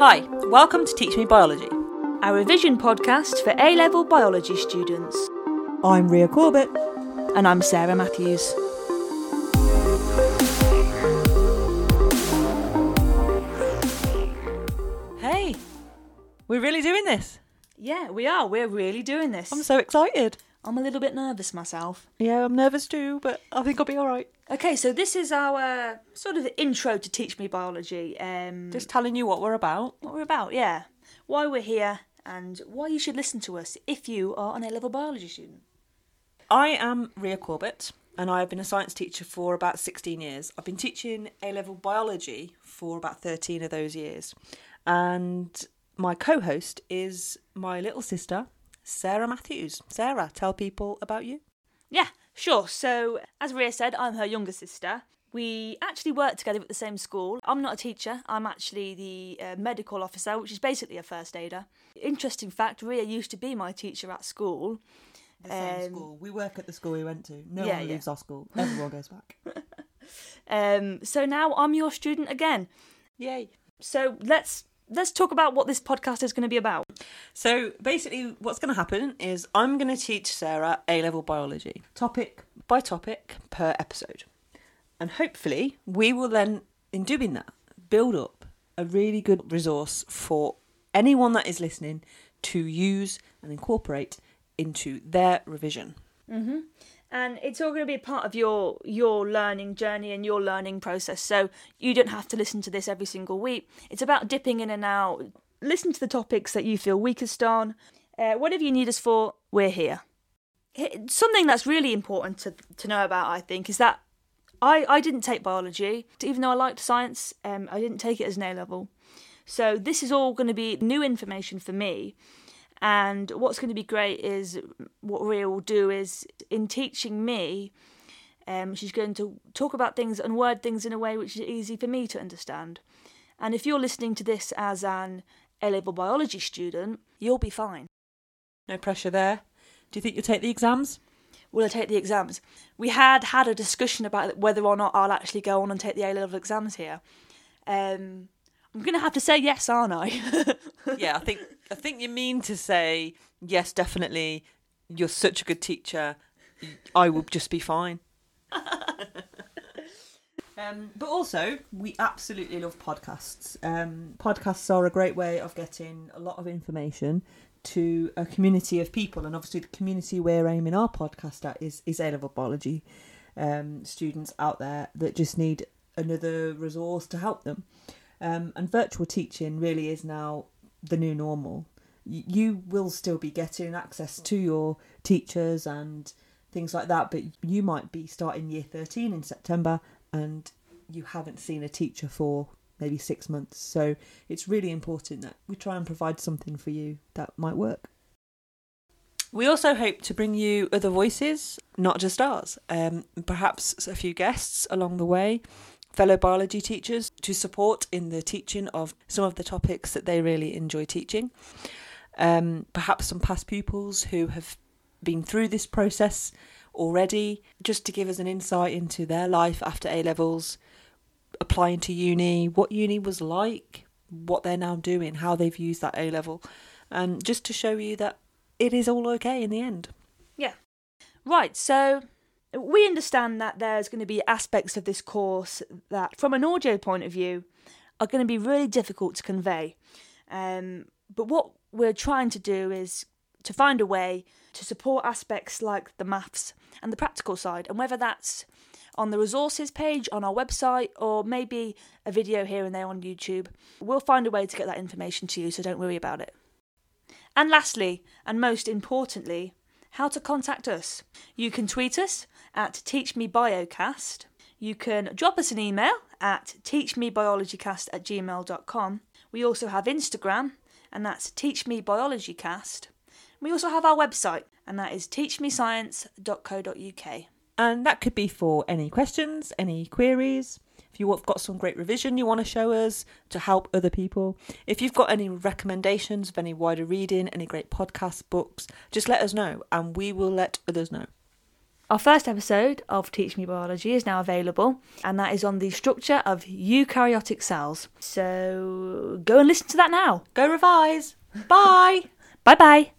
Hi, welcome to Teach Me Biology. our revision podcast for A level biology students. I'm Ria Corbett. And I'm Sarah Matthews. Hey, we're really doing this. Yeah, we are. We're really doing this. I'm so excited. I'm a little bit nervous myself. Yeah, I'm nervous too, but I think I'll be all right. Okay, so this is our sort of intro to Teach Me Biology. Um, Just telling you what we're about. what we're about, yeah. Why we're here and why you should listen to us if you are an A level biology student. I am Ria Corbett, and I have been a science teacher for about 16 years. I've been teaching A level biology for about 13 of those years. And my co host is my little sister, Sarah Matthews. Sarah, tell people about you. Yeah, sure. So, as Ria said, I'm her younger sister. We actually work together at the same school. I'm not a teacher, I'm actually the uh, medical officer, which is basically a first aider. Interesting fact Ria used to be my teacher at school. The same Um, school. We work at the school we went to. No Yeah, one yeah. leaves our school. Everyone goes back. Um, so now I'm your student again. Yay. So let's let's talk about what this podcast is going to be about. So basically, what's going to happen is I'm going to teach Sarah A level biology, topic by topic per episode. And hopefully, we will then, in doing that, build up a really good resource for anyone that is listening to use and incorporate into their revision. Mm-hmm. And it's all going to be part of your your learning journey and your learning process. So you don't have to listen to this every single week. It's about dipping in and out. Listen to the topics that you feel weakest on. Uh, whatever you need us for we're here. Something that's really important to, to know about i think is that I, I didn't take biology. Even though i liked science um, i didn't take it as an a level. So this is all going to be new information for me and what's going to be great is what Ria will do is in teaching me, um, she's going to talk about things and word things in a way which is easy for me to understand. And if you're listening to this as an A level biology student, you'll be fine. No pressure there. Do you think you'll take the exams? Will I take the exams? We had had a discussion about whether or not I'll actually go on and take the A level exams here. Um, I'm going to have to say yes, aren't I? yeah, I think I think you mean to say yes, definitely. You're such a good teacher. I will just be fine. Um, but also, we absolutely love podcasts. Um, podcasts are a great way of getting a lot of information to a community of people, and obviously, the community we're aiming our podcast at is is A level biology um, students out there that just need another resource to help them. Um, and virtual teaching really is now the new normal. You will still be getting access to your teachers and things like that, but you might be starting year 13 in September and you haven't seen a teacher for maybe six months. So it's really important that we try and provide something for you that might work. We also hope to bring you other voices, not just ours. Um, perhaps a few guests along the way, fellow biology teachers to support in the teaching of some of the topics that they really enjoy teaching. Um, perhaps some past pupils who have been through this process already, just to give us an insight into their life after A levels, applying to uni, what uni was like, what they're now doing, how they've used that A level, and just to show you that it is all okay in the end. Yeah. Right, so we understand that there's going to be aspects of this course that, from an audio point of view, are going to be really difficult to convey. Um, but what we're trying to do is to find a way to support aspects like the maths and the practical side, and whether that's on the resources page on our website or maybe a video here and there on YouTube, we'll find a way to get that information to you, so don't worry about it. And lastly, and most importantly, how to contact us. You can tweet us at teachmebiocast. You can drop us an email at teachmebiologycast at gmail.com. We also have Instagram, and that's teachmebiologycast. We also have our website, and that is teachmescience.co.uk. And that could be for any questions, any queries. If you've got some great revision you want to show us to help other people, if you've got any recommendations of any wider reading, any great podcasts, books, just let us know and we will let others know. Our first episode of Teach Me Biology is now available, and that is on the structure of eukaryotic cells. So go and listen to that now. Go revise. Bye. bye bye.